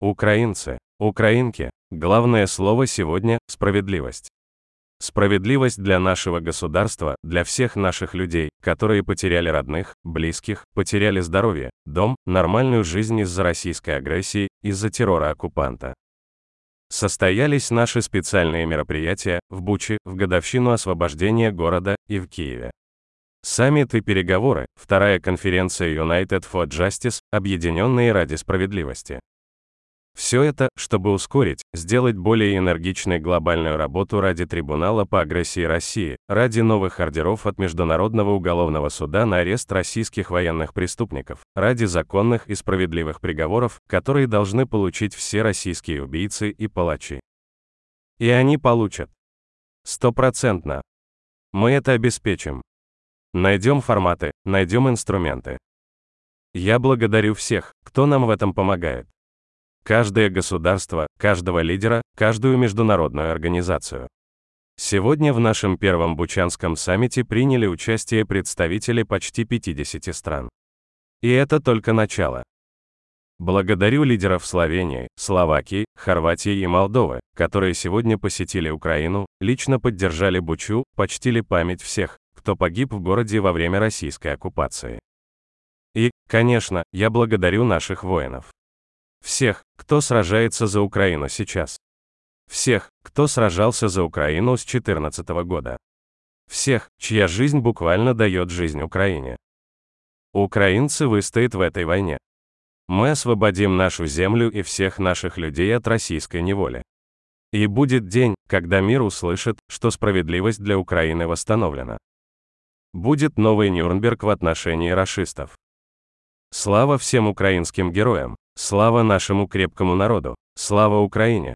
Украинцы, украинки, главное слово сегодня – справедливость. Справедливость для нашего государства, для всех наших людей, которые потеряли родных, близких, потеряли здоровье, дом, нормальную жизнь из-за российской агрессии, из-за террора оккупанта. Состоялись наши специальные мероприятия в Буче, в годовщину освобождения города и в Киеве. Саммит и переговоры, вторая конференция United for Justice, объединенные ради справедливости. Все это, чтобы ускорить, сделать более энергичной глобальную работу ради трибунала по агрессии России, ради новых ордеров от Международного уголовного суда на арест российских военных преступников, ради законных и справедливых приговоров, которые должны получить все российские убийцы и палачи. И они получат. Стопроцентно. Мы это обеспечим. Найдем форматы, найдем инструменты. Я благодарю всех, кто нам в этом помогает. Каждое государство, каждого лидера, каждую международную организацию. Сегодня в нашем первом Бучанском саммите приняли участие представители почти 50 стран. И это только начало. Благодарю лидеров Словении, Словакии, Хорватии и Молдовы, которые сегодня посетили Украину, лично поддержали Бучу, почтили память всех, кто погиб в городе во время российской оккупации. И, конечно, я благодарю наших воинов. Всех, кто сражается за Украину сейчас. Всех, кто сражался за Украину с 2014 года. Всех, чья жизнь буквально дает жизнь Украине. Украинцы выстоят в этой войне. Мы освободим нашу землю и всех наших людей от российской неволи. И будет день, когда мир услышит, что справедливость для Украины восстановлена. Будет новый Нюрнберг в отношении расистов. Слава всем украинским героям, слава нашему крепкому народу, слава Украине!